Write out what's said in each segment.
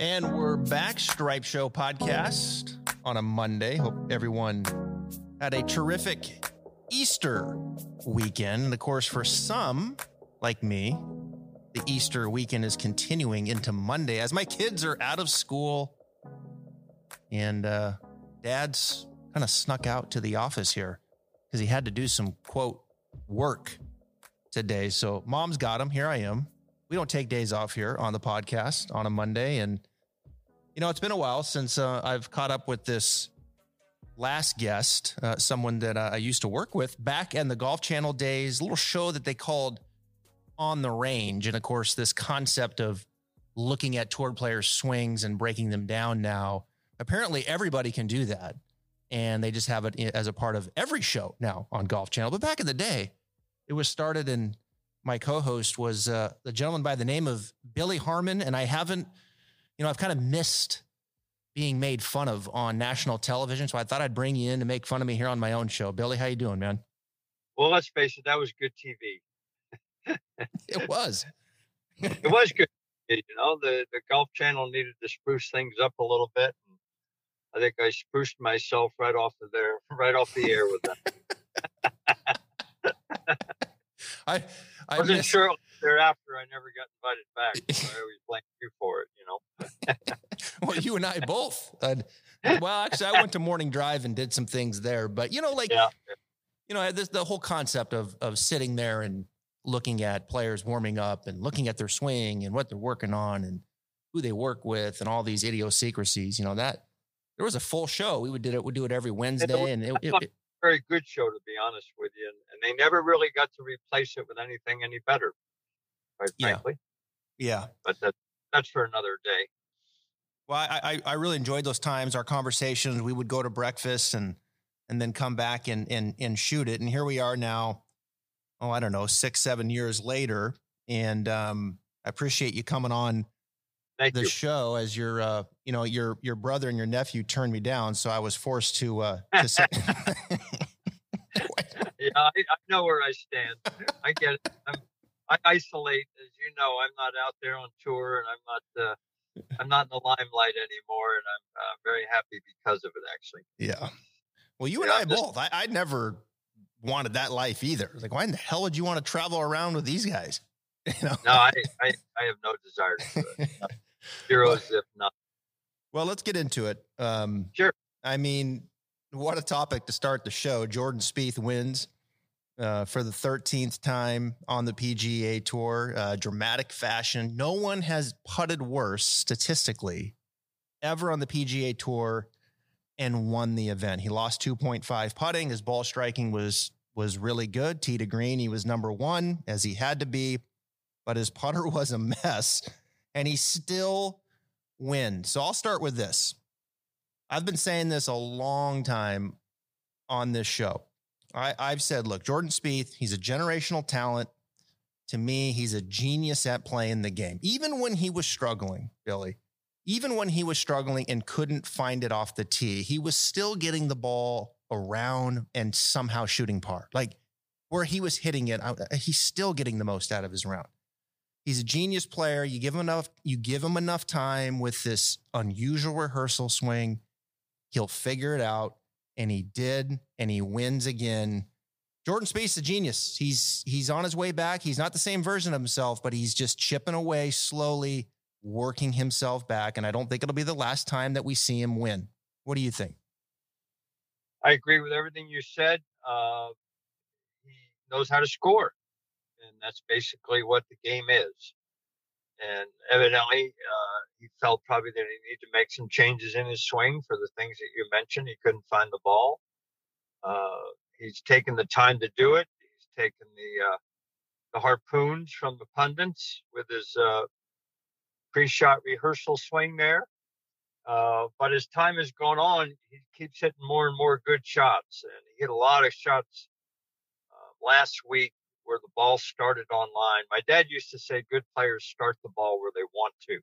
And we're back, Stripe Show podcast on a Monday. Hope everyone had a terrific Easter weekend. Of course, for some like me, the Easter weekend is continuing into Monday as my kids are out of school and uh, dad's kind of snuck out to the office here because he had to do some quote work today. So mom's got him. Here I am. We don't take days off here on the podcast on a Monday. And, you know, it's been a while since uh, I've caught up with this last guest, uh, someone that uh, I used to work with back in the Golf Channel days, a little show that they called On the Range. And of course, this concept of looking at tour players' swings and breaking them down now, apparently everybody can do that. And they just have it as a part of every show now on Golf Channel. But back in the day, it was started and my co-host was uh, the gentleman by the name of Billy Harmon, and I haven't, you know, I've kind of missed being made fun of on national television, so I thought I'd bring you in to make fun of me here on my own show. Billy, how you doing, man? Well, let's face it, that was good TV. it was. it was good. You know, the the Golf Channel needed to spruce things up a little bit. And I think I spruced myself right off of there, right off the air with that. I I wasn't sure thereafter. I never got invited back. So I always blame you for it. You know. well, you and I both. Uh, well, actually, I went to Morning Drive and did some things there, but you know, like Yeah. you know, this the whole concept of of sitting there and looking at players warming up and looking at their swing and what they're working on and who they work with and all these idiosyncrasies. You know that there was a full show. We would did it. We do it every Wednesday, and it, it, it- Very good show, to be honest with you, and, and they never really got to replace it with anything any better. Quite Yeah. frankly, yeah. but that that's for another day. Well, I, I I really enjoyed those times. Our conversations. We would go to breakfast and and then come back and and and shoot it. And here we are now. Oh, I don't know, six seven years later. And um, I appreciate you coming on Thank the you. show as your uh, you know your your brother and your nephew turned me down, so I was forced to uh, to say. Yeah, I, I know where I stand. I get it. I'm, I isolate, as you know. I'm not out there on tour, and I'm not. Uh, I'm not in the limelight anymore, and I'm uh, very happy because of it. Actually, yeah. Well, you and Yeah, I just- both. I, I never wanted that life either. Like, why in the hell would you want to travel around with these guys? You know. no, I, I, I have no desire to do it. Zero zip, not. Well, let's get into it. Um, Sure. I mean, what a topic to start the show. Jordan Spieth wins uh, for the 13th time on the PGA Tour, uh, dramatic fashion. No one has putted worse statistically ever on the PGA Tour and won the event. He lost 2.5 putting. His ball striking was was really good. Tee to green, he was number one as he had to be, but his putter was a mess, and he still win. So I'll start with this. I've been saying this a long time on this show. I, I've said, look, Jordan Spieth, he's a generational talent. To me, he's a genius at playing the game. Even when he was struggling, Billy, even when he was struggling and couldn't find it off the tee, he was still getting the ball around and somehow shooting par. Like where he was hitting it, I- he's still getting the most out of his round. He's a genius player. You give him enough, you give him enough time with this unusual rehearsal swing, he'll figure it out. And he did, and he wins again. Jordan Spieth's a genius. He's he's on his way back. He's not the same version of himself, but he's just chipping away slowly, working himself back. And I don't think it'll be the last time that we see him win. What do you think? I agree with everything you said. Uh, he knows how to score, and that's basically what the game is. And evidently, uh, he felt probably that he needed to make some changes in his swing for the things that you mentioned. He couldn't find the ball. Uh, he's taken the time to do it. He's taken the uh, the harpoons from the pundits with his uh, pre-shot rehearsal swing there. Uh, but as time has gone on, he keeps hitting more and more good shots, and he hit a lot of shots uh, last week where the ball started online. My dad used to say, "Good players start the ball where they want to,"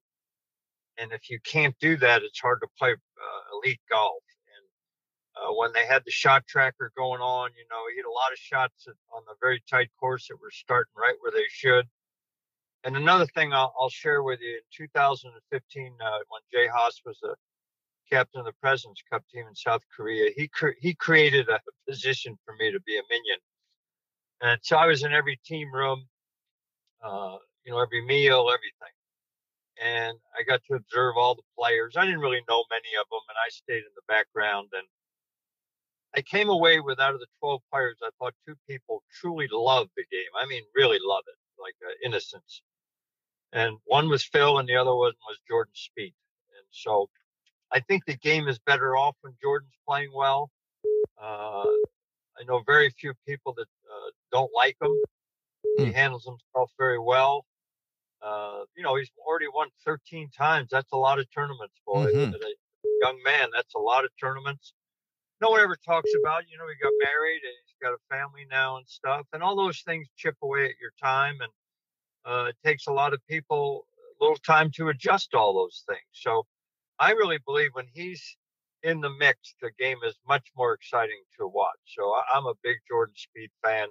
and if you can't do that, it's hard to play uh, elite golf. And uh, when they had the shot tracker going on, you know, he hit a lot of shots on the very tight course that were starting right where they should. And another thing I'll, I'll share with you in 2015, uh, when Jay Haas was the captain of the President's Cup team in South Korea, he cre- he created a position for me to be a minion. And so I was in every team room, uh, you know, every meal, everything. And I got to observe all the players. I didn't really know many of them, and I stayed in the background. And I came away with out of the 12 players, I thought two people truly loved the game. I mean, really love it, like uh, innocence. And one was Phil, and the other one was Jordan Spieth. And so I think the game is better off when Jordan's playing well. Uh, I know very few people that uh, don't like him. He hmm. handles himself very well. Uh, you know, he's already won 13 times. That's a lot of tournaments, boy. Mm-hmm. A young man, that's a lot of tournaments. No one ever talks about, you know, he got married and he's got a family now and stuff. And all those things chip away at your time. And uh, it takes a lot of people a little time to adjust all those things. So I really believe when he's in the mix, the game is much more exciting to watch. So I'm a big Jordan Spieth fan.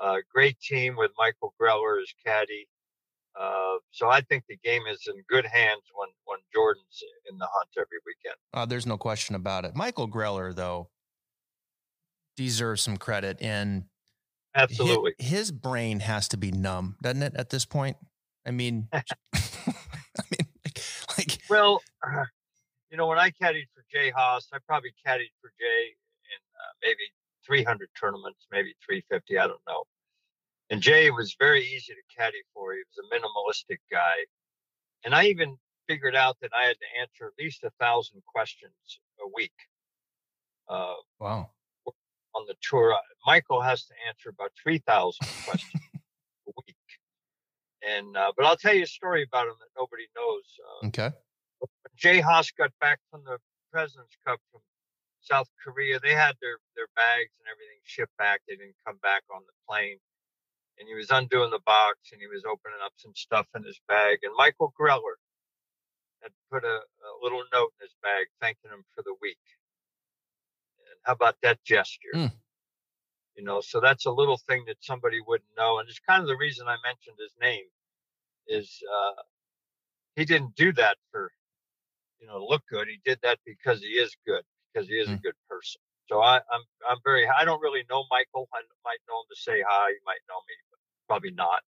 Uh, great team with Michael Greller as caddy. Uh, so I think the game is in good hands when when Jordan's in the hunt every weekend. Uh, there's no question about it. Michael Greller, though, deserves some credit, and absolutely, his, his brain has to be numb, doesn't it? At this point, I mean, I mean, like, like well, you know, when I caddied for Jay Haas, I probably caddied for Jay in uh, maybe 300 tournaments, maybe 350. I don't know. And Jay was very easy to caddy for. He was a minimalistic guy. And I even figured out that I had to answer at least a thousand questions a week. Uh, wow. On the tour, Michael has to answer about 3,000 questions a week. And, uh, but I'll tell you a story about him that nobody knows. Uh, okay. Jay Haas got back from the President's Cup from South Korea. They had their, their bags and everything shipped back. They didn't come back on the plane and he was undoing the box and he was opening up some stuff in his bag. And Michael Greller had put a, a little note in his bag thanking him for the week. And how about that gesture? Mm. You know, so that's a little thing that somebody wouldn't know. And it's kind of the reason I mentioned his name is uh, he didn't do that for, you know, look good. He did that because he is good, because he is mm. a good person. So I, am I'm, I'm very I don't really know Michael. I might know him to say hi. You might know me, probably not.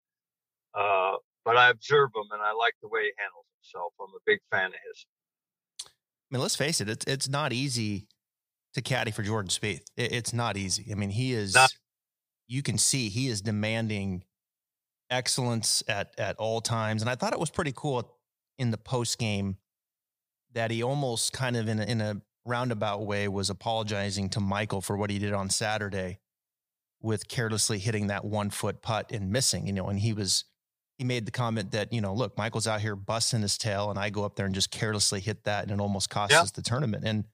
Uh, but I observe him and I like the way he handles himself. I'm a big fan of his. I mean, let's face it, it's it's not easy to caddy for Jordan Spieth. It, it's not easy. I mean, he is. Not, you can see he is demanding excellence at at all times, and I thought it was pretty cool in the post game that he almost kind of in a, in a roundabout way was apologizing to Michael for what he did on Saturday with carelessly hitting that one foot putt and missing, you know, and he was, he made the comment that, you know, look, Michael's out here busting his tail and I go up there and just carelessly hit that and it almost costs yeah. us the tournament. And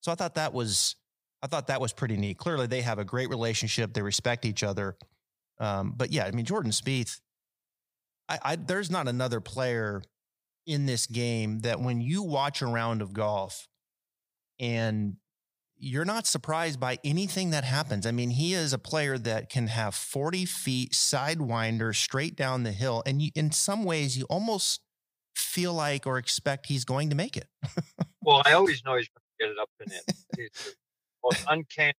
so I thought that was, I thought that was pretty neat. Clearly they have a great relationship. They respect each other. Um, but yeah, I mean, Jordan Spieth, I, I, there's not another player in this game that when you watch a round of golf and you're not surprised by anything that happens. I mean, he is a player that can have 40 feet sidewinder straight down the hill. And you, in some ways, you almost feel like or expect he's going to make it. well, I always know he's going to get it up and in. He's the most uncanny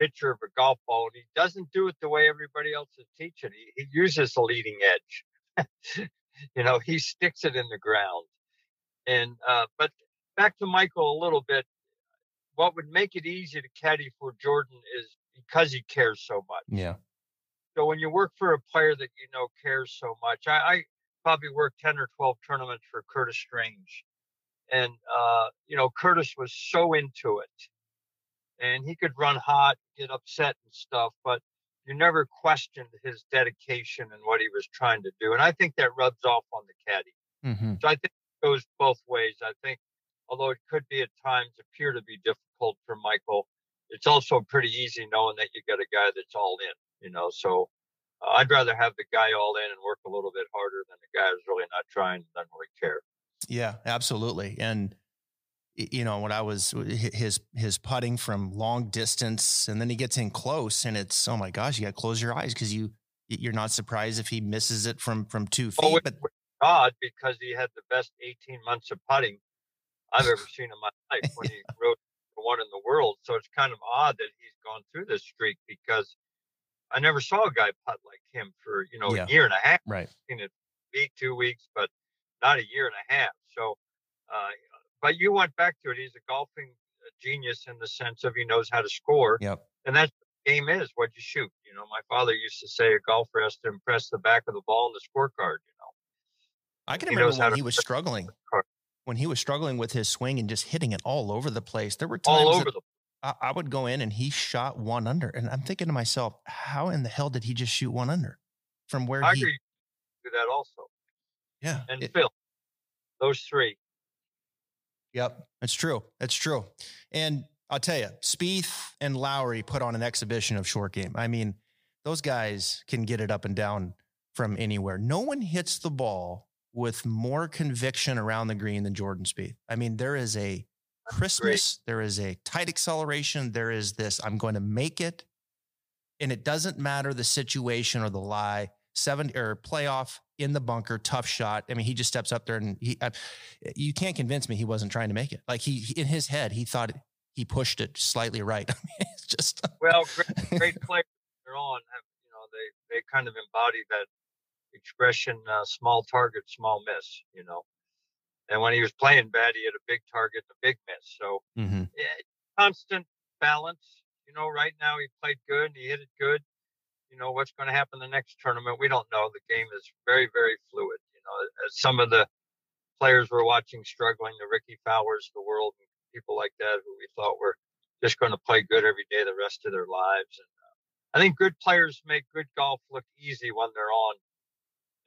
pitcher of a golf ball. And he doesn't do it the way everybody else is teaching. He, he uses the leading edge. you know, he sticks it in the ground. And, uh, but back to Michael a little bit what would make it easy to caddy for Jordan is because he cares so much. Yeah. So when you work for a player that you know cares so much, I, I probably worked 10 or 12 tournaments for Curtis Strange. And, uh, you know, Curtis was so into it. And he could run hot, get upset and stuff, but you never questioned his dedication and what he was trying to do. And I think that rubs off on the caddy. Mm-hmm. So I think it goes both ways. I think although it could be at times appear to be difficult for Michael, it's also pretty easy knowing that you got a guy that's all in, you know. So uh, I'd rather have the guy all in and work a little bit harder than the guy who's really not trying and doesn't really care. Yeah, absolutely. And you know, when I was his his putting from long distance, and then he gets in close, and it's oh my gosh, you got to close your eyes because you you're not surprised if he misses it from from two feet. Oh, but God, because he had the best 18 months of putting I've ever seen in my life when he wrote the one in the world. So it's kind of odd that he's gone through this streak because I never saw a guy putt like him for you know Yeah. a year and a half. right, in a week, two weeks, but not a year and a half. So, uh, but you went back to it. He's a golfing uh, genius in the sense of he knows how to score, yep, and that's what the game is. What you shoot. You know, my father used to say a golfer has to impress the back of the ball in the scorecard. You know, I can He remember when he was struggling. When he was struggling with his swing and just hitting it all over the place, there were times all that over the. I, I would go in and he shot one under, and I'm thinking to myself, how in the hell did he just shoot one under from where he? Used to do that also, Yeah, and it- Phil. Those three. Yep, that's true. That's true. And I'll tell you, Spieth and Lowry put on an exhibition of short game. I mean, those guys can get it up and down from anywhere. No one hits the ball with more conviction around the green than Jordan Spieth. I mean, there is a crispness, there is a tight acceleration, there is this I'm going to make it. And it doesn't matter the situation or the lie. Seven or playoff in the bunker, tough shot. I mean, he just steps up there and he, I, you can't convince me he wasn't trying to make it. Like he, in his head, he thought he pushed it slightly right. I mean, it's just, Well, great, great players they're on have you know they they kind of embody that expression uh, small target small miss you know and when he was playing bad he had a big target and a big miss so Mhm. yeah, constant balance you know right now he played good and he hit it good you know what's going to happen the next tournament we don't know the game is very very fluid you know as some of the players we're watching struggling the Rickie Fowlers of the world and people like that who we thought were just going to play good every day the rest of their lives and uh, i think good players make good golf look easy when they're on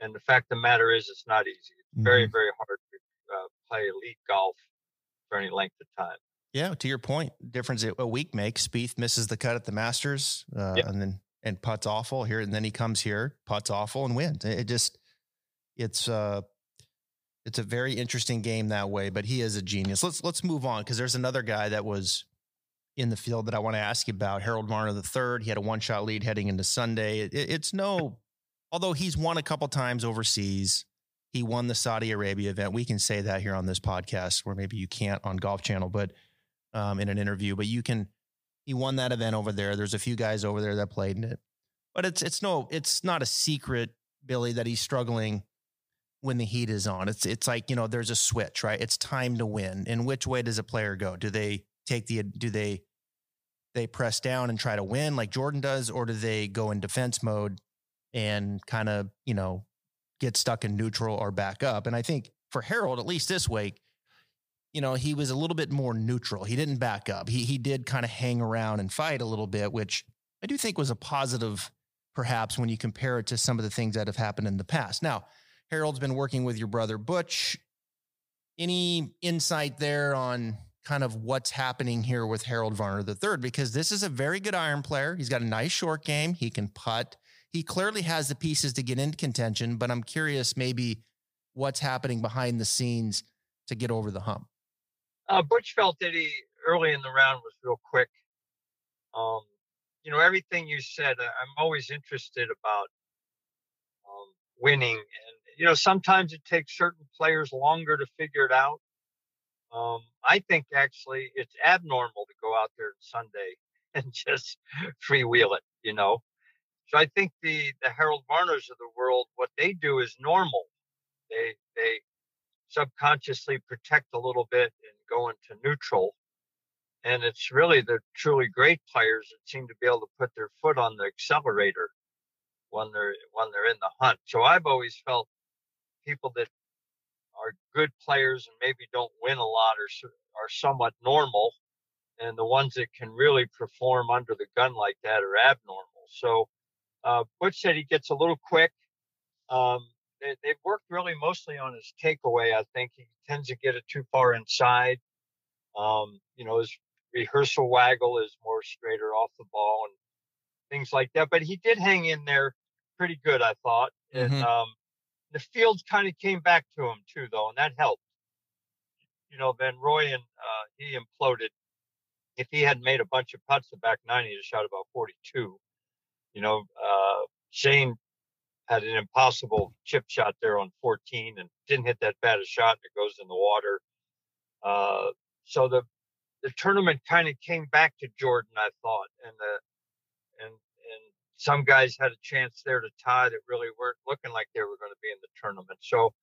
and the fact of the matter is it's not easy it's very Mhm. very hard to uh, play elite golf for any length of time Yeah, to your point, difference a week makes. Spieth misses the cut at the Masters, uh, Yep. and then and putts awful here, and then he comes here, putts awful, and wins. It, just, it's uh, it's a very interesting game that way. But he is a genius. Let's let's move on because there's another guy that was in the field that I want to ask you about. Harold Varner the third. He had a one shot lead heading into Sunday. It- it's no, although he's won a couple times overseas. He won the Saudi Arabia event. We can say that here on this podcast, where maybe you can't on Golf Channel, but um, in an interview. But you can. He won that event over there. There's a few guys over there that played in it, but it's it's no, it's not a secret, Billy, that he's struggling when the heat is on. It's it's like you know, there's a switch, right? It's time to win. And which way does a player go? Do they take the do they they press down and try to win like Jordan does, or do they go in defense mode and kind of you know get stuck in neutral or back up? And I think for Harold, at least this week, you know, he was a little bit more neutral. He didn't back up. He he did kind of hang around and fight a little bit, which I do think was a positive, perhaps when you compare it to some of the things that have happened in the past. Now, Harold's been working with your brother Butch. Any insight there on kind of what's happening here with Harold Varner III? Because this is a very good iron player. He's got a nice short game. He can putt. He clearly has the pieces to get into contention, but I'm curious maybe what's happening behind the scenes to get over the hump. Uh, Butch felt that he early in the round was real quick. Um, you know, everything you said, I- I'm always interested about um, winning. And, you know, sometimes it takes certain players longer to figure it out. Um, I think actually it's abnormal to go out there Sunday and just freewheel it, you know. So I think the, the Harold Varners of the world, what they do is normal. They, they, subconsciously protect a little bit and go into neutral. And it's really the truly great players that seem to be able to put their foot on the accelerator when they're when they're in the hunt. So I've always felt people that are good players and maybe don't win a lot are are somewhat normal, and the ones that can really perform under the gun like that are abnormal. So uh, Butch said he gets a little quick. Um, they, they've worked really mostly on his takeaway. I think he tends to get it too far inside. Um, you know, his rehearsal waggle is more straighter off the ball and things like that. But he did hang in there pretty good, I thought. And Mhm. um, the field kind of came back to him too, though, and that helped. You know, Van Rooyen, uh, he imploded. If he had made a bunch of putts the back nine, he'd have shot about 42. You know, uh, Shane had an impossible chip shot there on 14 and didn't hit that bad a shot it goes in the water. Uh, so the the tournament kind of came back to Jordan, I thought, and the and and some guys had a chance there to tie that really weren't looking like they were going to be in the tournament. So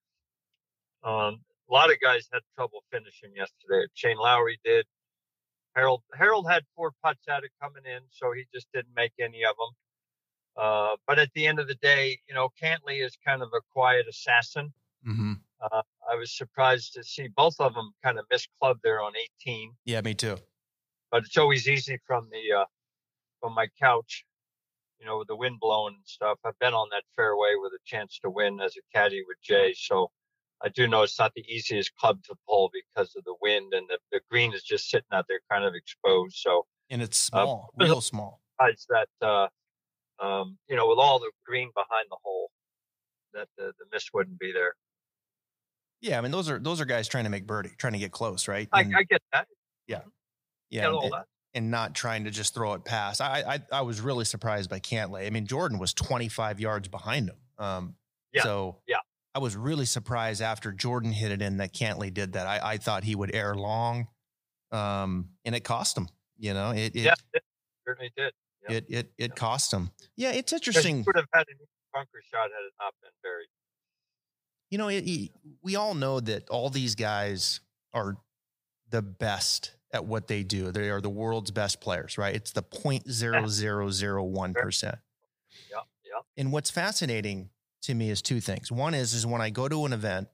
um, a lot of guys had trouble finishing yesterday. Shane Lowry did. Harold Harold had four putts at it coming in, so he just didn't make any of them. Uh, but at the end of the day, you know, Cantlay is kind of a quiet assassin. Mm-hmm. Uh, I was surprised to see both of them kind of miss club there on 18. Yeah, me too. But it's always easy from the uh, from my couch, you know, with the wind blowing and stuff. I've been on that fairway with a chance to win as a caddy with Jay, so I do know it's not the easiest club to pull because of the wind and the, the green is just sitting out there kind of exposed. So and it's small, uh, real small. Besides that, uh, um, you know, with all the green behind the hole, that the, the miss wouldn't be there. Yeah, I mean those are those are guys trying to make birdie, trying to get close, right? And, I, I, get that. Yeah, yeah, and, and, not trying to just throw it past. I, I I was really surprised by Cantlay. I mean, Jordan was 25 yards behind him. Um, yeah. So yeah, I was really surprised after Jordan hit it in that Cantlay did that. I, I thought he would air long, um, and it cost him. You know, it, it yeah, it certainly did. Yeah. It it it yeah. cost him. Yeah, it's interesting. Would have had a bunker shot had it not been buried you know, it, it, we all know that all these guys are the best at what they do. They are the world's best players, right? It's the point zero zero zero one percent. Yeah, yeah. And what's fascinating to me is two things. One is is when I go to an event,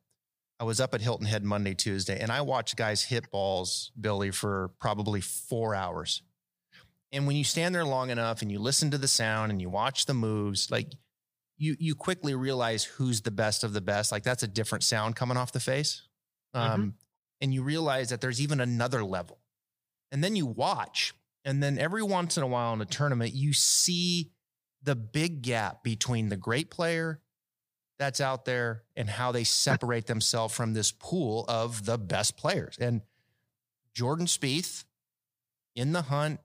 I was up at Hilton Head Monday, Tuesday, and I watched guys hit balls, Billy, for probably four hours. And when you stand there long enough and you listen to the sound and you watch the moves, like you you quickly realize who's the best of the best. Like that's a different sound coming off the face. Mm-hmm. Um, mm-hmm. and you realize that there's even another level. And then you watch, and then every once in a while in a tournament, you see the big gap between the great player that's out there and how they separate themselves from this pool of the best players. And Jordan Spieth in the hunt,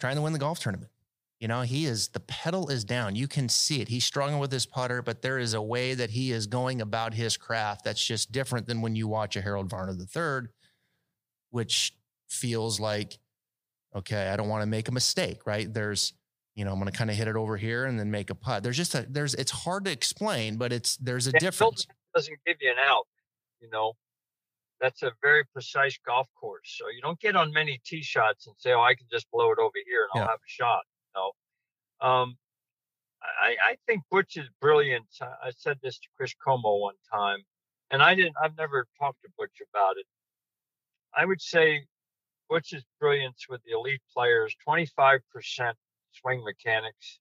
trying to win the golf tournament. You know, he is the pedal is down. You can see it. He's struggling with his putter, but there is a way that he is going about his craft that's just different than when you watch a Harold Varner III, which feels like, okay, I don't want to make a mistake, right? There's, you know, I'm going to kind of hit it over here and then make a putt. There's just a there's it's hard to explain, but it's there's a difference. Doesn't give you an out, you know. That's a very precise golf course. So you don't get on many tee shots and say, "Oh, I can just blow it over here and I'll have a shot." No, Um, I, I think Butch is brilliant. I said this to Chris Como one time, and I didn't. I've never talked to Butch about it. I would say Butch's brilliance with the elite players: twenty-five percent swing mechanics,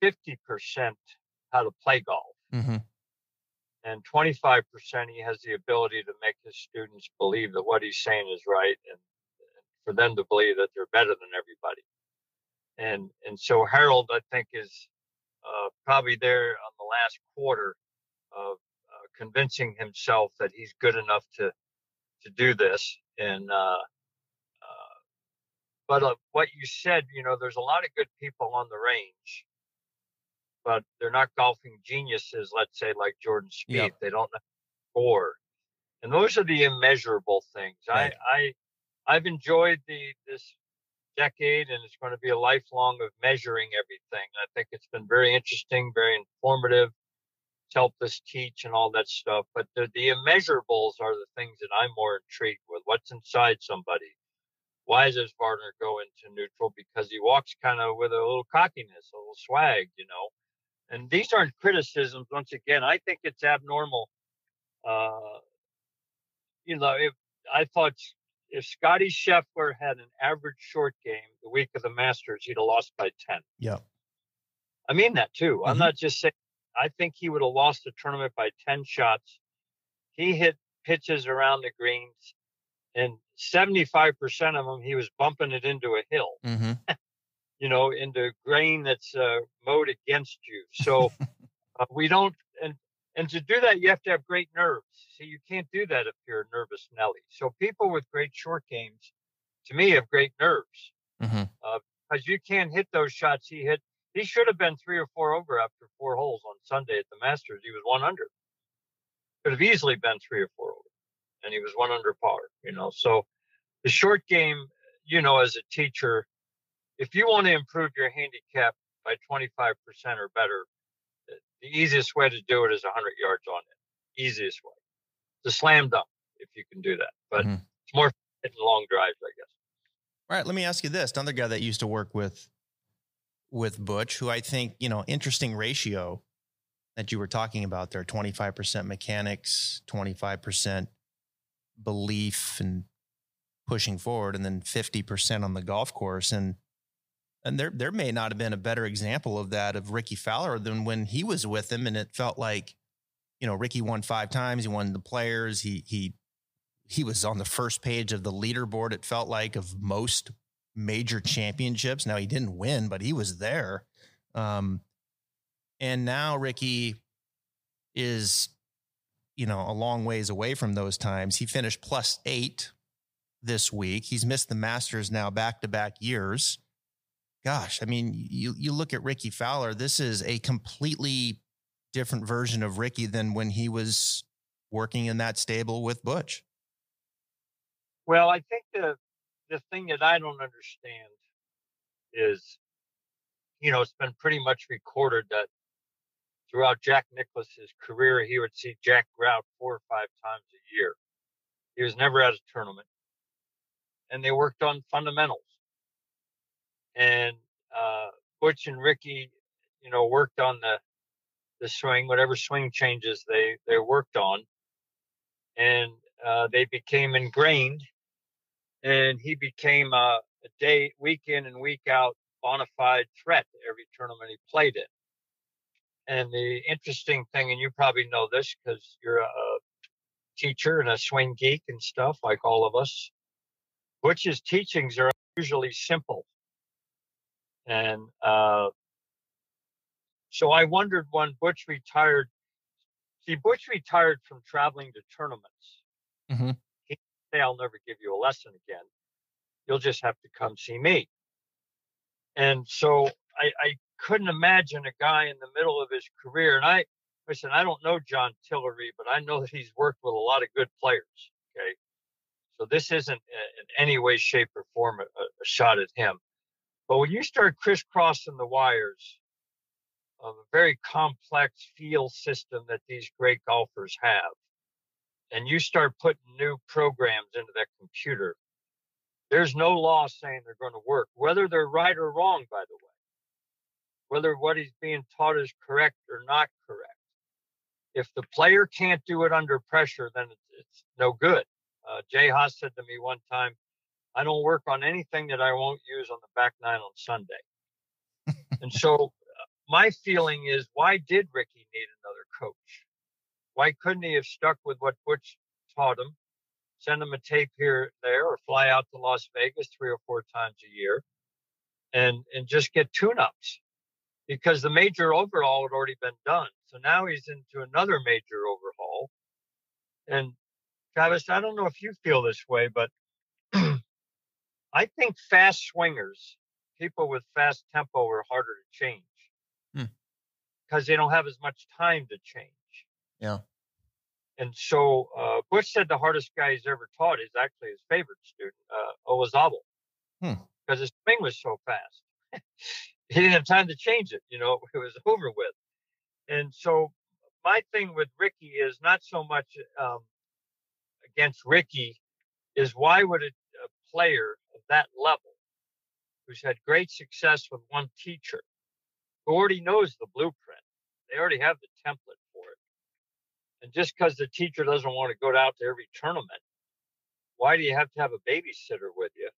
fifty percent how to play golf, mm-hmm. And twenty-five percent he has the ability to make his students believe that what he's saying is right, and, and for them to believe that they're better than everybody and and so Harold, I think, is uh, probably there on the last quarter of uh, convincing himself that he's good enough to to do this. And uh, uh but uh, what you said, you know, there's a lot of good people on the range, but they're not golfing geniuses. Let's say like Jordan Spieth, yep. they don't score, and those are the immeasurable things. Right. I I I've enjoyed the this decade and it's going to be a lifelong of measuring everything. I think it's been very interesting, very informative. It's helped us teach and all that stuff. But the, the immeasurables are the things that I'm more intrigued with. What's inside somebody? Why does Varner go into neutral? Because he walks kind of with a little cockiness, a little swag, you know. And these aren't criticisms. Once again, I think it's abnormal. Uh, you know, if I thought if Scotty Scheffler had an average short game the week of the Masters, he'd have lost by 10. Yeah. I mean that too. Mm-hmm. I'm not just saying, I think he would have lost the tournament by 10 shots. He hit pitches around the greens, and 75% of them, he was bumping it into a hill, mm-hmm. You know, into grain that's uh, mowed against you. So uh, we don't, and and to do that, you have to have great nerves. See, you can't do that if you're a nervous Nelly. So people with great short games, to me, have great nerves mm-hmm. uh, because you can't hit those shots he hit. He should have been three or four over after four holes on Sunday at the Masters. He was one under. Could have easily been three or four over, and he was one under par. You know, so the short game, you know, as a teacher, if you want to improve your handicap by 25% or better, the easiest way to do it is 100 yards on it. Easiest way. It's a slam dunk if you can do that, but mm-hmm. it's more hitting long drives, I guess. All right, let me ask you this: another guy that used to work with with Butch, who I think you know, interesting ratio that you were talking about there: twenty five percent mechanics, twenty five percent belief and pushing forward, and then fifty percent on the golf course. And and there there may not have been a better example of that of Rickie Fowler than when he was with him, and it felt like, you know, Rickie won five times. He won the Players. He he he was on the first page of the leaderboard. It felt like of most major championships. Now he didn't win, but he was there. Um, and now Rickie is, you know, a long ways away from those times. He finished plus eight this week. He's missed the Masters now back to back years gosh, I mean, you you look at Rickie Fowler. This is a completely different version of Rickie than when he was working in that stable with Butch. Well, I think the the thing that I don't understand is, you know, it's been pretty much recorded that throughout Jack Nicklaus's career, he would see Jack Grout four or five times a year. He was never at a tournament, and they worked on fundamentals and uh, Butch and Rickie, you know, worked on the the swing, whatever swing changes they they worked on, and uh, they became ingrained. And he became a, a day, week in and week out, bona fide threat every tournament he played in. And the interesting thing, and you probably know this because you're a teacher and a swing geek and stuff like all of us. Butch's teachings are usually simple and uh, so I wondered when Butch retired. See, Butch retired from traveling to tournaments. Mm-hmm. He say, "I'll never give you a lesson again. You'll just have to come see me." And so I, I couldn't imagine a guy in the middle of his career. And I listen, I don't know John Tillery, but I know that he's worked with a lot of good players. Okay, so this isn't in any way, shape, or form a, a shot at him. But when you start crisscrossing the wires of a very complex feel system that these great golfers have, and you start putting new programs into that computer, there's no law saying they're going to work, whether they're right or wrong, by the way, whether what he's being taught is correct or not correct. If the player can't do it under pressure, then it's, no good. Uh, Jay Haas said to me one time, I don't work on anything that I won't use on the back nine on Sunday. and so my feeling is why did Rickie need another coach? Why couldn't he have stuck with what Butch taught him, send him a tape here there, or fly out to Las Vegas three or four times a year and and just get tune-ups? Because the major overhaul had already been done. So now he's into another major overhaul. And Travis, I don't know if you feel this way, but I think fast swingers, people with fast tempo, are harder to change because hmm. they don't have as much time to change. Yeah. And so uh, Butch said the hardest guy he's ever taught is actually his favorite student, uh, Olazabal, because hmm. his swing was so fast. he didn't have time to change it. You know, it was over with. And so my thing with Rickie is not so much um, against Rickie, is why would a, a player that level, who's had great success with one teacher, who already knows the blueprint. They already have the template for it. And just because the teacher doesn't want to go out to every tournament, why do you have to have a babysitter with you?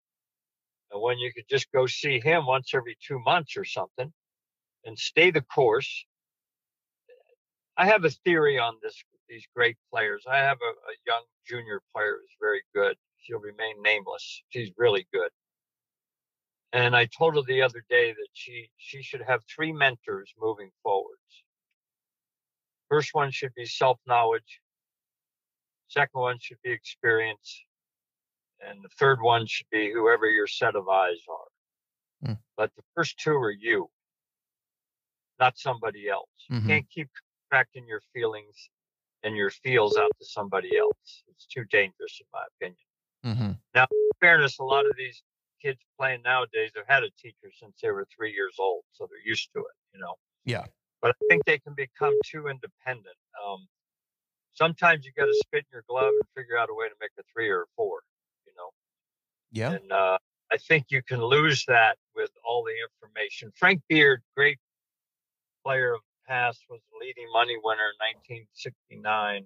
And when you could just go see him once every two months or something and stay the course. I have a theory on this these great players. I have a, a young junior player who's very good she'll remain nameless. She's really good. And I told her the other day that she she should have three mentors moving forwards. First one should be self-knowledge. Second one should be experience. And the third one should be whoever your set of eyes are. Mm. But the first two are you. not somebody else. You Mhm. can't keep contracting your feelings and your feels out to somebody else. It's too dangerous, in my opinion. Mm-hmm. In fairness, a lot of these kids playing nowadays have had a teacher since they were three years old, so they're used to it, you know. Yeah. But I think they can become too independent. Um, sometimes you got to spit in your glove and figure out a way to make a three or a four, you know. Yeah. And uh, I think you can lose that with all the information. Frank Beard, great player of the past, was the leading money winner in 1969.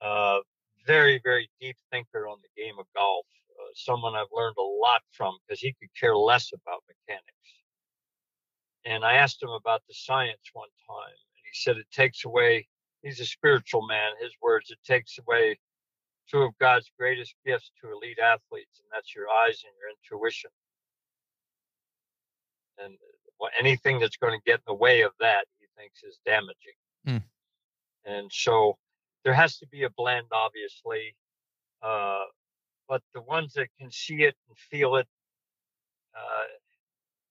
Uh, very, very deep thinker on the game of golf. Uh, someone I've learned a lot from because he could care less about mechanics. And I asked him about the science one time, and he said it takes away. He's a spiritual man. His words: it takes away two of God's greatest gifts to elite athletes, and that's your eyes and your intuition. And anything that's going to get in the way of that, he thinks is damaging. Mm. And so there has to be a blend, obviously. Uh, but the ones that can see it and feel it, uh,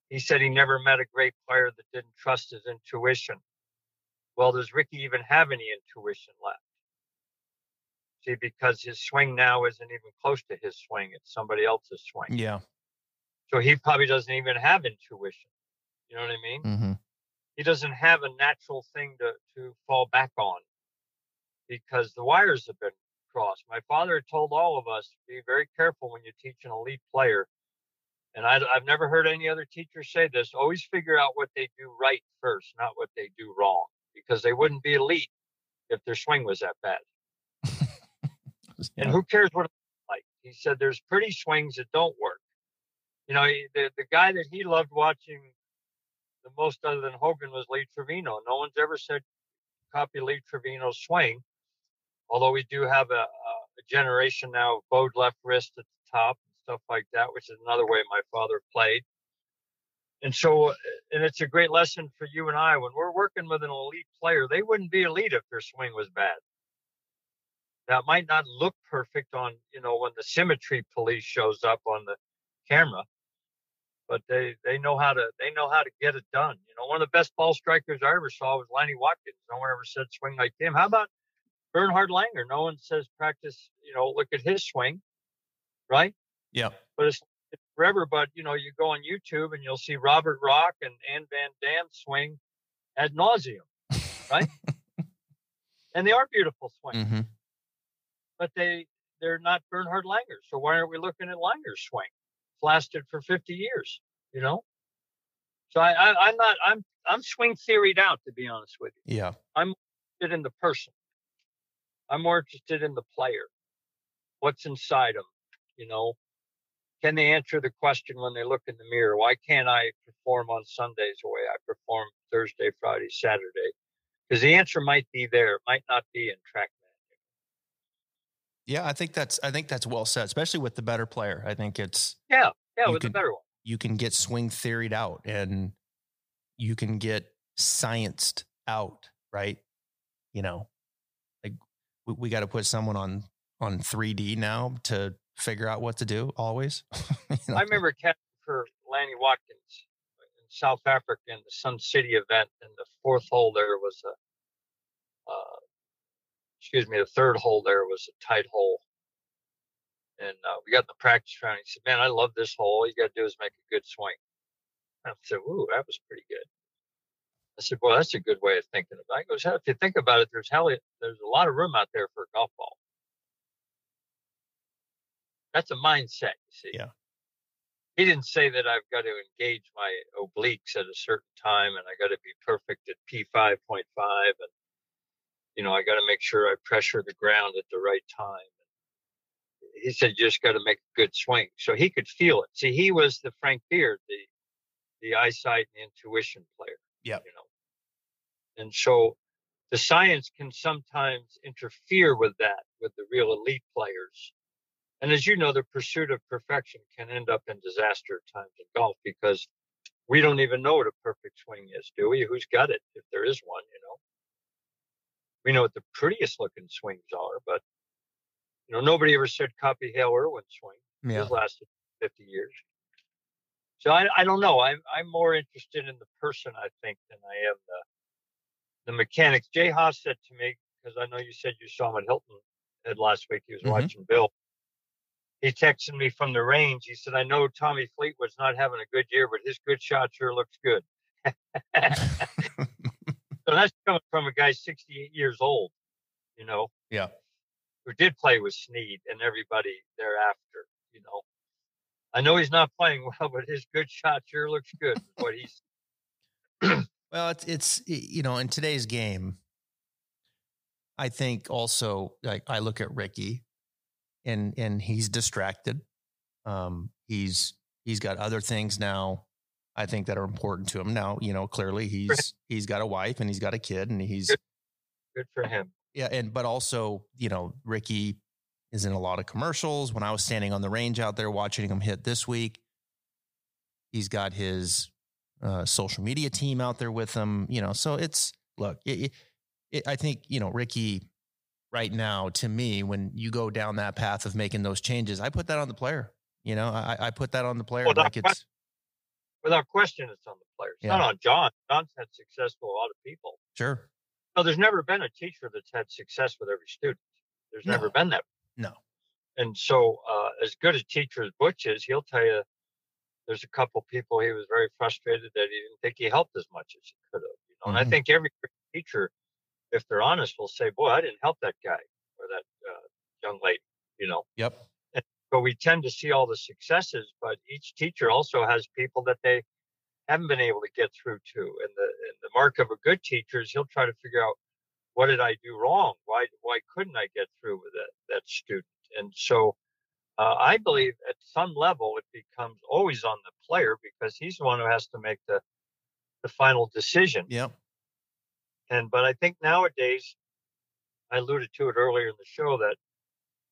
he said he never met a great player that didn't trust his intuition. Well, does Rickie even have any intuition left? See, because his swing now isn't even close to his swing, it's somebody else's swing. Yeah. So he probably doesn't even have intuition. You know what I mean? Mm-hmm. He doesn't have a natural thing to, to fall back on because the wires have been crossed. My father had told all of us to be very careful when you teach an elite player. And I, I've never heard any other teacher say this always figure out what they do right first, not what they do wrong, because they wouldn't be elite if their swing was that bad. And who cares what it's like? He said there's pretty swings that don't work. You know, the, the guy that he loved watching the most other than Hogan was Lee Trevino. No one's ever said copy Lee Trevino's swing, although we do have a, a, generation now of bowed left wrist at the top and stuff like that, which is another way my father played. And so, uh, and it's a great lesson for you and I when we're working with an elite player, they wouldn't be elite if their swing was bad. That might not look perfect on, you know, when the symmetry police shows up on the camera, but they they know how to they know how to get it done. You know, one of the best ball strikers I ever saw was Lanny Wadkins. No one ever said swing like him. How about Bernhard Langer? No one says practice. You know, look at his swing, right? Yeah. But it's, it's forever. But you know, you go on YouTube and you'll see Robert Rock and Anne Van Dam swing ad nauseum, right? and they are beautiful swings Mm-hmm. but they they're not Bernhard Langer. So why aren't we looking at Langer's swing? It's lasted for 50 years, you know. So I, I I'm not I'm I'm swing theoried out to be honest with you. Yeah. I'm interested in the person. I'm more interested in the player. What's inside them, you know? Can they answer the question when they look in the mirror? Why can't I perform on Sundays the way I perform Thursday, Friday, Saturday? Because the answer might be there, it might not be in track Yeah. I think that's I think that's well said, especially with the better player. I think it's Yeah, yeah, with could- the better one. you can get swing theoried out and you can get scienced out, right? You know, we, we got to put someone on on 3D now to figure out what to do always. You know? I remember catching for Lanny Wadkins in South Africa in the Sun City event, and the fourth hole there was a, uh, excuse me, the third hole there was a tight hole. And uh, we got in the practice round. He said, "Man, I love this hole. All you got to do is make a good swing." I said, "Ooh, that was pretty good." I said, "Well, that's a good way of thinking about it." He goes, "If you think about it, there's hell, there's a lot of room out there for a golf ball. That's a mindset, you see." Yeah. he didn't say that I've got to engage my obliques at a certain time and I got to be perfect at P5.5 and you know I got to make sure I pressure the ground at the right time. He said you just got to make a good swing, so he could feel it. See, he was the Frank Beard, the the eyesight and intuition player. Yep. You know, and so the science can sometimes interfere with that with the real elite players. And as you know, the pursuit of perfection can end up in disaster at times in golf because we don't even know what a perfect swing is, do we? Who's got it, if there is one, you know? We know what the prettiest looking swings are, but you know, nobody ever said copy Hale Irwin's swing. yeah. His lasted 50 years. So I, I don't know. I'm I'm more interested in the person I think than I am the the mechanics. Jay Haas said to me because I know you said you saw him at Hilton Head last week. He was mm-hmm. watching Bill. He texted me from the range. He said, "I know Tommy Fleetwood's not having a good year, but his good shot sure looks good." so that's coming from a guy 68 years old, you know. Yeah. Who did play with Snead and everybody thereafter, you know. I know he's not playing well, but his good shot sure looks good. what he's. well, it's it's you know in today's game. I think also like I look at Rickie, and and he's distracted. Um, he's he's got other things now. I think that are important to him now. You know, clearly he's he's got a wife and he's got a kid, and he's good, good for him. Yeah, and but also you know Rickie is in a lot of commercials. When I was standing on the range out there watching him hit this week, he's got his uh, social media team out there with him. You know, so it's look. It, it, I think you know Rickie right now. To me, when you go down that path of making those changes, I put that on the player. You know, I, I put that on the player. Well, like it's, without question, it's on the player. It's yeah. not on John. John's had success with a lot of people. Sure. No, there's never been a teacher that's had success with every student. There's no. never been that no. And so, uh, as good a teacher as Butch is, he'll tell you there's a couple people he was very frustrated that he didn't think he helped as much as he could have. You know, mm-hmm. and I mm-hmm. think every teacher, if they're honest, will say, "Boy, I didn't help that guy or that uh, young lady." You know. Yep. And, but we tend to see all the successes, but each teacher also has people that they haven't been able to get through to. And the and the mark of a good teacher is he'll try to figure out what did I do wrong? Why why couldn't I get through with that that student? And so uh, I believe at some level it becomes always on the player because he's the one who has to make the the final decision. Yeah. And but I think nowadays, I alluded to it earlier in the show that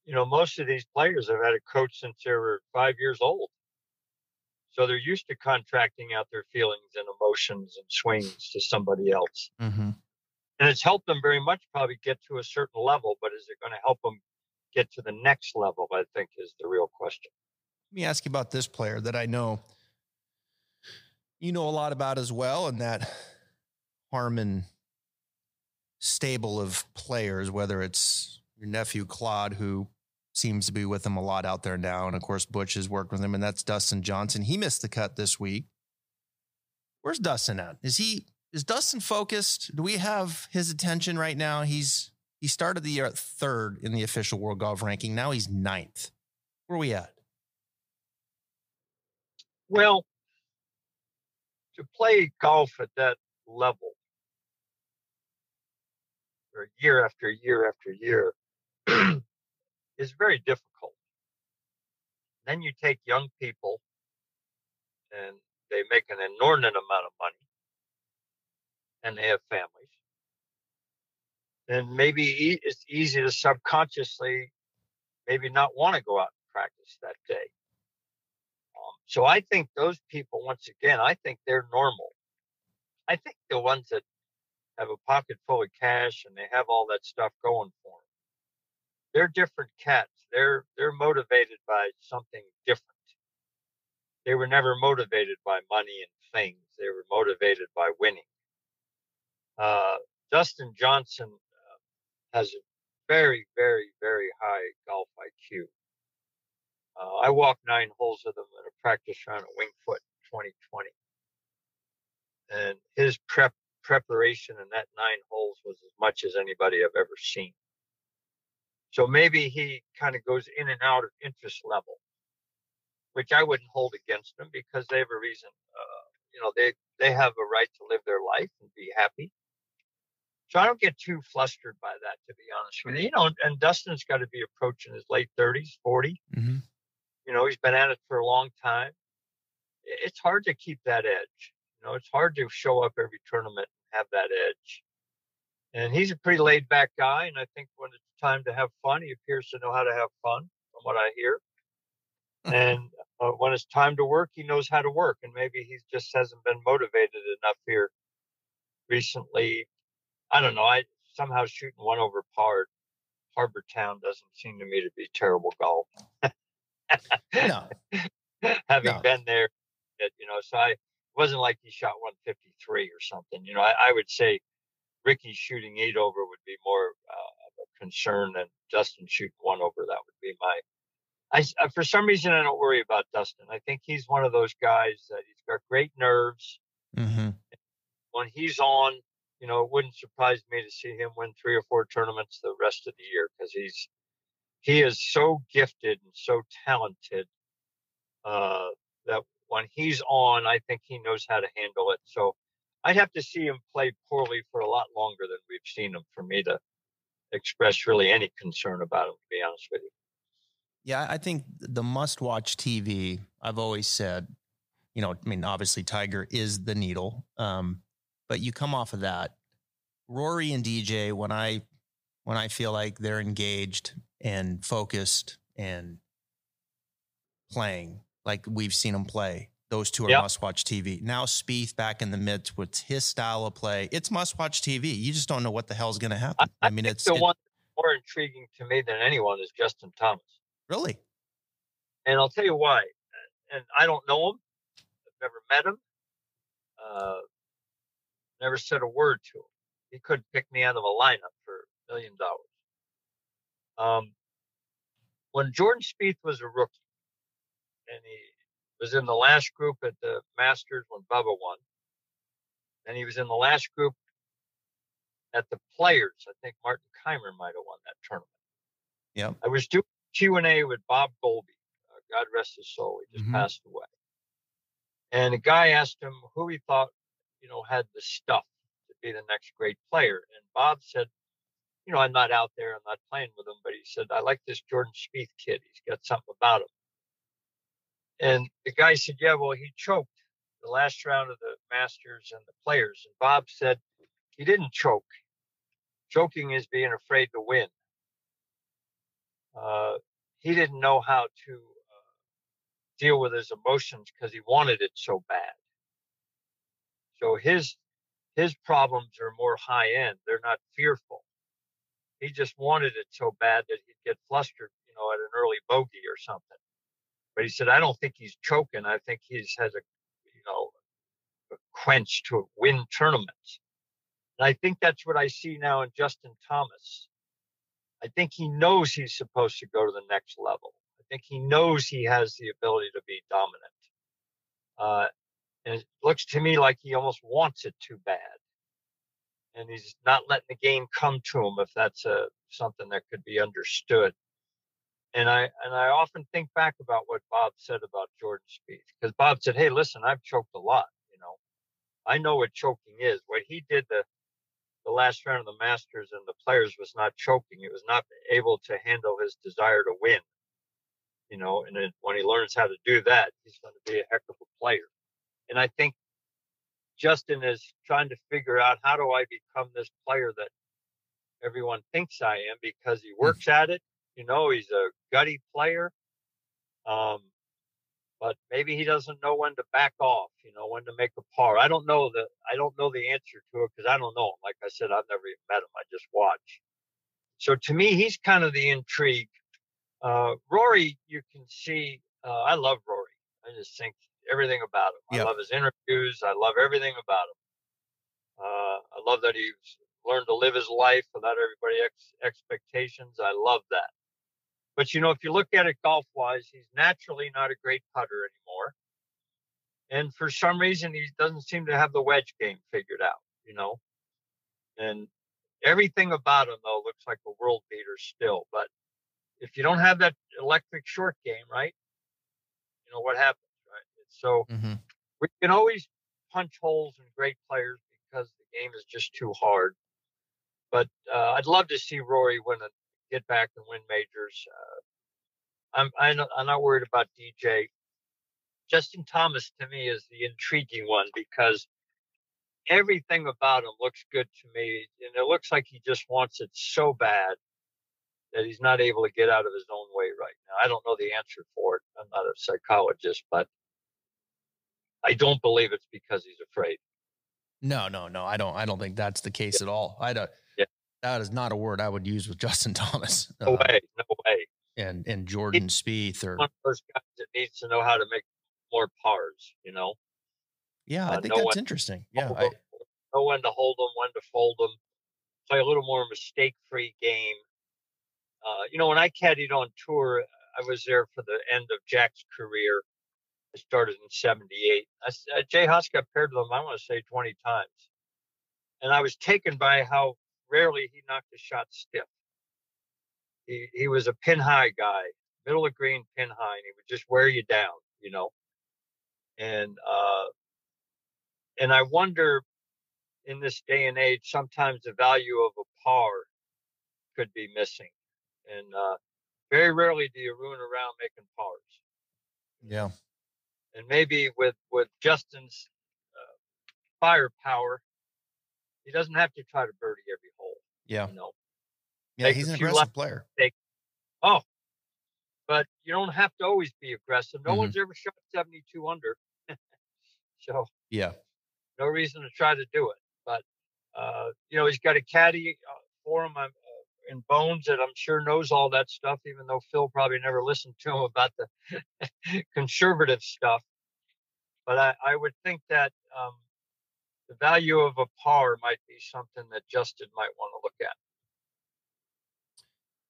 you know most of these players have had a coach since they were five years old. So they're used to contracting out their feelings and emotions and swings to somebody else. Mm-hmm and it's helped them very much probably get to a certain level but is it going to help them get to the next level i think is the real question. Let me ask you about this player that i know you know a lot about as well and that harmon stable of players whether it's your nephew claude who seems to be with him a lot out there now and of course butch has worked with him and that's dustin johnson. He missed the cut this week. Where's dustin at? Is he is Dustin focused? Do we have his attention right now? He's he started the year at third in the official world golf ranking. Now he's ninth. Where are we at? Well, to play golf at that level for year after year after year is very difficult. Then you take young people and they make an inordinate amount of money and they have families. And maybe it's easy to subconsciously maybe not want to go out and practice that day. Um, so I think those people, once again, I think they're normal. I think the ones that have a pocket full of cash and they have all that stuff going for them, they're different cats. They're they're motivated by something different. They were never motivated by money and things. They were motivated by winning. Uh, Dustin Johnson uh, has a very, very, very high golf IQ. Uh, I walked nine holes with him in a practice round at Winged Foot in 2020. And his prep preparation in that nine holes was as much as anybody I've ever seen. So maybe he kind of goes in and out of interest level, which I wouldn't hold against him because they have a reason. Uh, you know, they they have a right to live their life and be happy. So I don't get too flustered by that, to be honest with you. You know, and Dustin's got to be approaching his late 30s, 40. Mm-hmm. You know, he's been at it for a long time. It's hard to keep that edge. You know, it's hard to show up every tournament and have that edge. And he's a pretty laid back guy. And I think when it's time to have fun, he appears to know how to have fun, from what I hear. and uh, when it's time to work, he knows how to work. And maybe he just hasn't been motivated enough here recently I don't know. I somehow shooting one over par Harbour Town doesn't seem to me to be terrible golf. no. Having no. been there it, you know. So I it wasn't like he shot 153 or something. You know, I, I would say Rickie shooting eight over would be more uh, of a concern than Dustin shooting one over. That would be my. I uh, for some reason I don't worry about Dustin. I think he's one of those guys that he's got great nerves. Mm-hmm. When he's on, you know, it wouldn't surprise me to see him win three or four tournaments the rest of the year because he's he is so gifted and so talented uh, that when he's on, I think he knows how to handle it. So I'd have to see him play poorly for a lot longer than we've seen him for me to express really any concern about him. To be honest with you. Yeah, I think the must-watch TV. I've always said, you know, I mean, obviously Tiger is the needle, um, but you come off of that. Rory and DJ, when I when I feel like they're engaged and focused and playing like we've seen them play, those two are yep. must watch TV. Now Spieth back in the midst with his style of play. It's must watch TV. You just don't know what the hell's going to happen. I, I mean, it's the it, one more intriguing to me than anyone is Justin Thomas. Really? And I'll tell you why. And I don't know him. I've never met him. Uh, never said a word to him. He could pick me out of a lineup for a million dollars. Um, when Jordan Spieth was a rookie, and he was in the last group at the Masters when Bubba won. And he was in the last group at the Players. I think Martin Kaymer might have won that tournament. Yeah. I was doing Q and A with Bob Goalby. Uh, God rest his soul. He just mm-hmm. passed away. And a guy asked him who he thought, you know, had the stuff to be the next great player. And Bob said, you know, I'm not out there, I'm not playing with him, but he said, I like this Jordan Spieth kid. He's got something about him. And the guy said, Yeah, well, he choked the last round of the Masters and the players. And Bob said, He didn't choke. Choking is being afraid to win. Uh, he didn't know how to uh, deal with his emotions because he wanted it so bad. So his his problems are more high end. They're not fearful. He just wanted it so bad that he'd get flustered, you know, at an early bogey or something. But he said, I don't think he's choking. I think he's has a, you know, a quench to win tournaments. And I think that's what I see now in Justin Thomas. I think he knows he's supposed to go to the next level. I think he knows he has the ability to be dominant. Uh, and it looks to me like he almost wants it too bad. And he's not letting the game come to him if that's a, something that could be understood and I and I often think back about what Bob said about Jordan Spieth because Bob said, "Hey, listen, I've choked a lot. You know, I know what choking is. What he did the the last round of the Masters and the Players was not choking. It was not able to handle his desire to win. You know, and then when he learns how to do that, he's going to be a heck of a player. And I think Justin is trying to figure out how do I become this player that everyone thinks I am because he hmm. works at it you know, he's a gutty player. Um, but maybe he doesn't know when to back off, you know, when to make a par. I don't know the I don't know the answer to it because I don't know him. Like I said, I've never even met him. I just watch. So to me, he's kind of the intrigue. Uh, Rory, you can see. Uh, I love Rory. I just think everything about him. Yep. I love his interviews. I love everything about him. Uh, I love that he's learned to live his life without everybody's ex- expectations. I love that. But you know, if you look at it golf wise, he's naturally not a great putter anymore. And for some reason, he doesn't seem to have the wedge game figured out, you know. And everything about him, though, looks like a world beater still. But if you don't have that electric short game, right, you know what happens? So mm-hmm. we can always punch holes in great players because the game is just too hard. But uh, I'd love to see Rory win a get back and win majors. Uh, I'm I'm I'm not worried about DJ. Justin Thomas to me is the intriguing one because everything about him looks good to me, and it looks like he just wants it so bad that he's not able to get out of his own way right now. I don't know the answer for it. I'm not a psychologist, but I don't believe it's because he's afraid. No, no, no. I don't. I don't think that's the case yeah. at all. I don't. Yeah that is not a word I would use with Justin Thomas. No uh, way, no way. And and Jordan He's Spieth or one of those guys that needs to know how to make more pars. You know. Yeah, I uh, think that's interesting. Yeah, I... know when to hold them, when to fold them. Play a little more mistake-free game. Uh, you know, when I caddied on tour, I was there for the end of Jack's career. I started in '78. Uh, Jay Haas got paired with him. I want to say 20 times, and I was taken by how rarely he knocked a shot stiff. He he was a pin high guy, middle of green, pin high, and he would just wear you down, you know. And uh, and I wonder, in this day and age, sometimes the value of a par could be missing, and uh, very rarely do you ruin around making pars. Yeah. And maybe with with Justin's uh, firepower, he doesn't have to try to birdie every hole. Yeah. You know. Yeah, he's an aggressive player. Take, oh, but you don't have to always be aggressive. No mm-hmm. one's ever shot 72 under. so yeah, no reason to try to do it. But uh, you know, he's got a caddy uh, for him. I'm, in Bones that I'm sure knows all that stuff, even though Phil probably never listened to him about the conservative stuff. But I, I would think that um, the value of a par might be something that Justin might want to look at.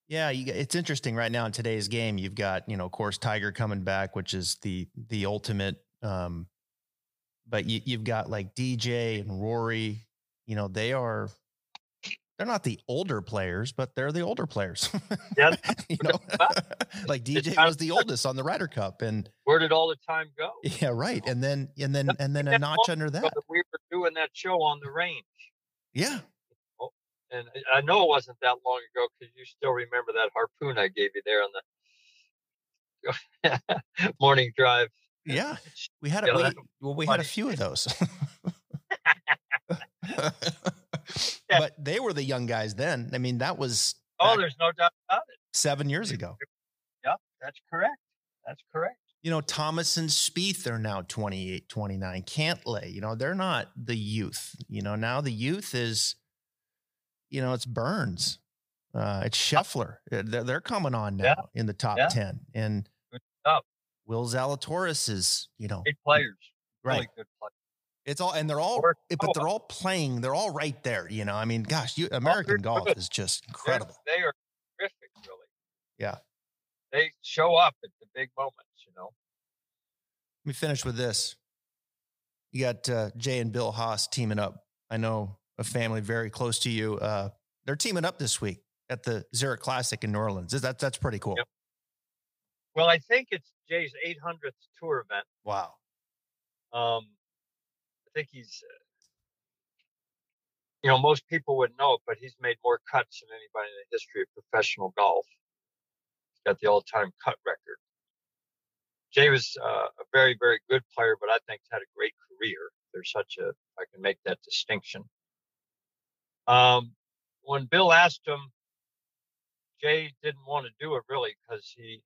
Yeah, you, it's interesting right now in today's game. You've got, you know, of course, Tiger coming back, which is the the ultimate. Um, but you, you've got like DJ and Rory. You know, they are they're not the older players, but they're the older players. Yeah, you know, like DJ was the oldest on the Ryder Cup, and where did all the time go? Yeah, right. And then and then and then a notch under that. We were doing that show on the range. Yeah, oh, and I know it wasn't that long ago because you still remember that harpoon I gave you there on the morning drive. Yeah, we had a we, well, we had a few of those. But they were the young guys then. I mean, that was oh, there's no doubt about it. Seven years ago. Yep, that's correct. That's correct. You know, Thomas and Spieth are now 28, 29. Cantlay, you know, they're not the youth. You know, now the youth is you know, it's Burns, uh, it's Scheffler. Uh, they're, they're coming on now yeah. in the top yeah. 10. And Will Zalatoris is, you know, great players, right? Really good players. It's all, and they're all, but they're all playing. They're all right there. You know, I mean, gosh, you, American oh, golf good. is just incredible. They're, they are terrific, really. Yeah. They show up at the big moments, you know. Let me finish with this. You got uh, Jay and Bill Haas teaming up. I know a family very close to you. Uh, they're teaming up this week at the Zurich Classic in New Orleans. That, that's pretty cool. Yep. Well, I think it's Jay's 800th tour event. Wow. Um, think he's, uh, you know, most people would know it, but he's made more cuts than anybody in the history of professional golf. He's got the all-time cut record. Jay was uh, a very, very good player, but I think had a great career. There's such a, I can make that distinction. Um, when Bill asked him, Jay didn't want to do it really because he,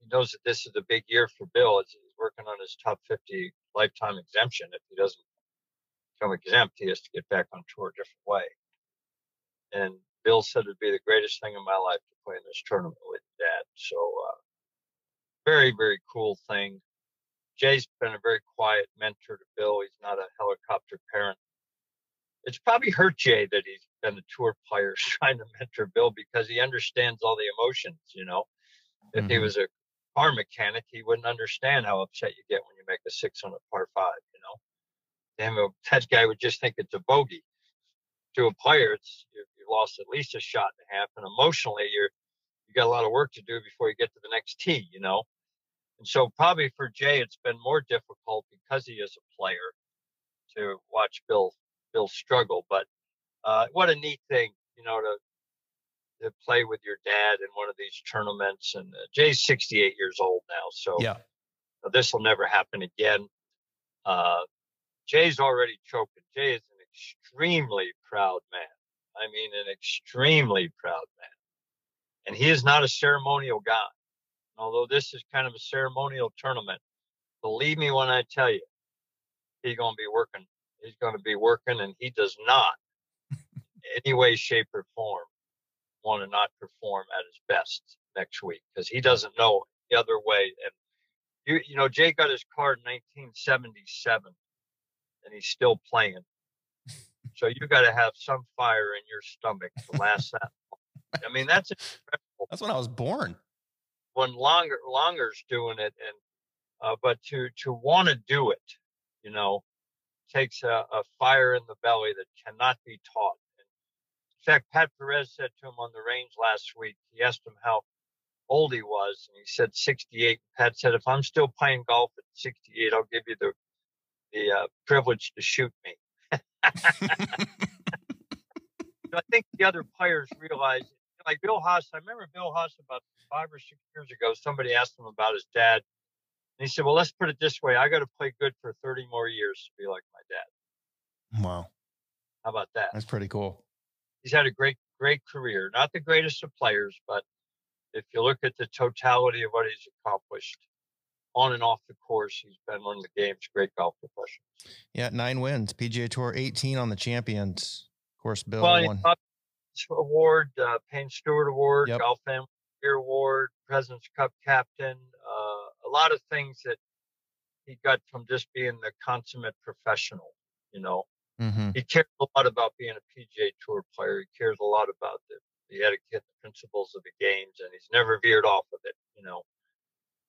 he knows that this is a big year for Bill he's working on his top 50 lifetime exemption. If he doesn't become exempt, he has to get back on tour a different way. And Bill said it'd be the greatest thing in my life to play in this tournament with Dad. So, uh, very, very cool thing. Jay's been a very quiet mentor to Bill. He's not a helicopter parent it's probably hurt Jay that he's been a tour player trying to mentor Bill because he understands all the emotions, you know. If mm-hmm. he was a car mechanic, he wouldn't understand how upset you get when you make a six on a par five, you know. Damn, that guy would just think it's a bogey. To a player, it's you, you lost at least a shot and a half, and emotionally, you're you got a lot of work to do before you get to the next tee, you know. And so, probably for Jay, it's been more difficult because he is a player to watch Bill Bill struggle. But uh, what a neat thing, you know, to to play with your dad in one of these tournaments. And uh, Jay's 68 years old now, so yeah, this will never happen again. Uh, Jay's already choking. Jay is an extremely proud man. I mean, an extremely proud man. And he is not a ceremonial guy. Although this is kind of a ceremonial tournament, believe me when I tell you, he's going to be working he's going to be working, and he does not, any way, shape, or form, want to not perform at his best next week because he doesn't know the other way. And you you know Jay got his card in 1977, and he's still playing. So you got to have some fire in your stomach to last that. Long. I mean, that's incredible. That's when I was born. When longer longer's doing it, and uh, but to to want to do it, you know, takes a, a fire in the belly that cannot be taught. In fact, Pat Perez said to him on the range last week. He asked him how old he was, and he said 68. Pat said, "If I'm still playing golf at 68, I'll give you the the uh, privilege to shoot me." I think the other players realize, like Bill Haas. I remember Bill Haas about five or six years ago. Somebody asked him about his dad, and he said, "Well, let's put it this way: I got to play good for 30 more years to be like my dad." Wow, how about that? That's pretty cool. He's had a great, great career. Not the greatest of players, but if you look at the totality of what he's accomplished on and off the course, he's been one of the game's great golf professionals. Yeah, nine wins, PGA Tour, 18 on the Champions. Course, Bill well, won. Award, uh, Payne Stewart Award, Yep. Golf Family Year Award, President's Cup captain, uh, a lot of things that he got from just being the consummate professional. You know, hmm he cares a lot about being a PGA Tour player. He cares a lot about the, the etiquette, the principles of the games, and he's never veered off of it. You know,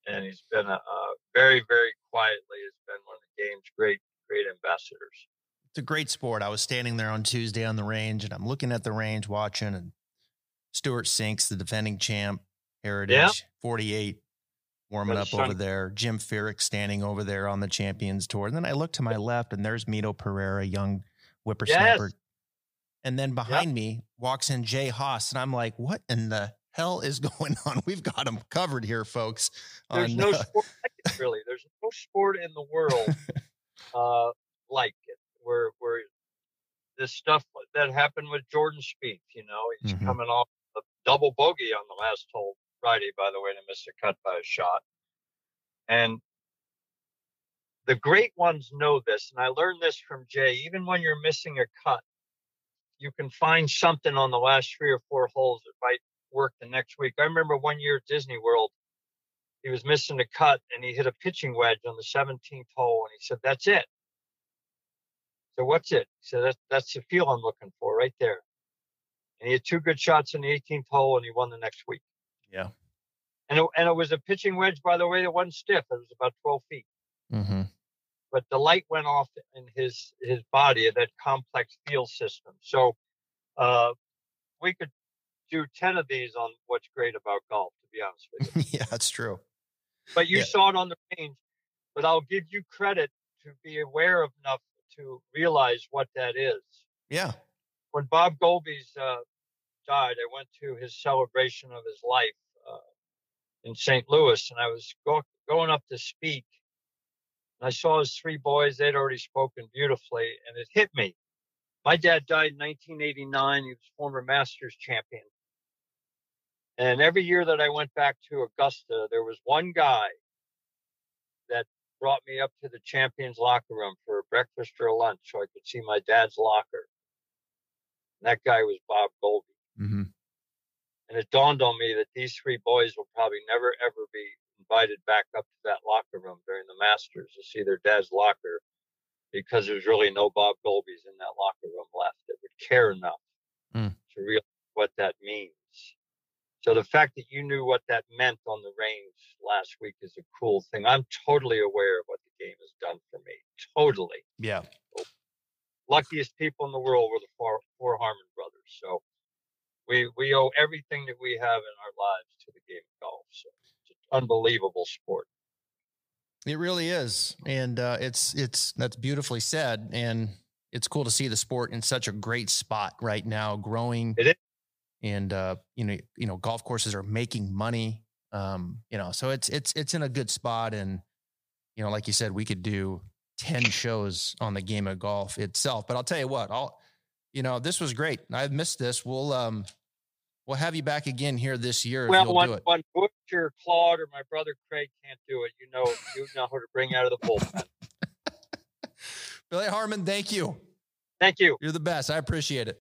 and he's been a, a very, very quietly has been one of the game's great, great ambassadors. It's a great sport. I was standing there on Tuesday on the range and I'm looking at the range watching and Stewart Cink, the defending champ, Heritage, 48, warming up over there. Jim Furyk standing over there on the Champions Tour. And then I look to my left and there's Mito Pereira, young whippersnapper. Yes. And then behind me walks in Jay Haas. And I'm like, what in the hell is going on? We've got them covered here, folks. There's on, no uh, sport like it, really. There's no sport in the world uh, like it, where where this stuff that happened with Jordan Spieth. You know, he's Mhm. coming off a double bogey on the last hole Friday, by the way, to miss a cut by a shot. And the great ones know this, and I learned this from Jay. Even when you're missing a cut, you can find something on the last three or four holes that might work the next week. I remember one year at Disney World, he was missing a cut and he hit a pitching wedge on the 17th hole, and he said, "That's it." So what's it? He said, "That's that's the feel I'm looking for right there." And he had two good shots in the 18th hole, and he won the next week. yeah. And it, and it was a pitching wedge, by the way, that wasn't stiff. It was about 12 feet. hmm but the light went off in his his body that complex field system. So uh, we could do ten of these on what's great about golf, to be honest with you. yeah, that's true. But you Yeah. saw it on the range. But I'll give you credit to be aware of enough to realize what that is. Yeah. When Bob Goalby's uh, died, I went to his celebration of his life uh, in St. Louis, and I was go- going up to speak. And I saw his three boys; they'd already spoken beautifully, and it hit me. My dad died in 1989. He was former Masters champion. And every year that I went back to Augusta, there was one guy that brought me up to the champions locker room for breakfast or lunch so I could see my dad's locker. And that guy was Bob Goalby. hmm And it dawned on me that these three boys will probably never ever be invited back up to that locker room during the Masters to see their dad's locker because there's really no Bob Goalbys in that locker room left that would care enough Mm. to realize what that means. So the fact that you knew what that meant on the range last week is a cool thing. I'm totally aware of what the game has done for me. Totally. Yeah. Luckiest people in the world were the four, four Harmon brothers. So we we owe everything that we have in our lives to the game of golf. So it's an unbelievable sport. It really is, and uh, it's it's that's beautifully said, and it's cool to see the sport in such a great spot right now, growing. It is. And uh, you know, you know, golf courses are making money. Um, you know, so it's it's it's in a good spot, and you know, like you said, we could do ten shows on the game of golf itself. But I'll tell you what, I'll, you know, this was great. I've missed this. We'll um, we'll have you back again here this year Well, when, do it. when Butch or Claude or my brother Craig can't do it, you know you know who to bring out of the bullpen. Billy Harmon, thank you. Thank you. You're the best. I appreciate it.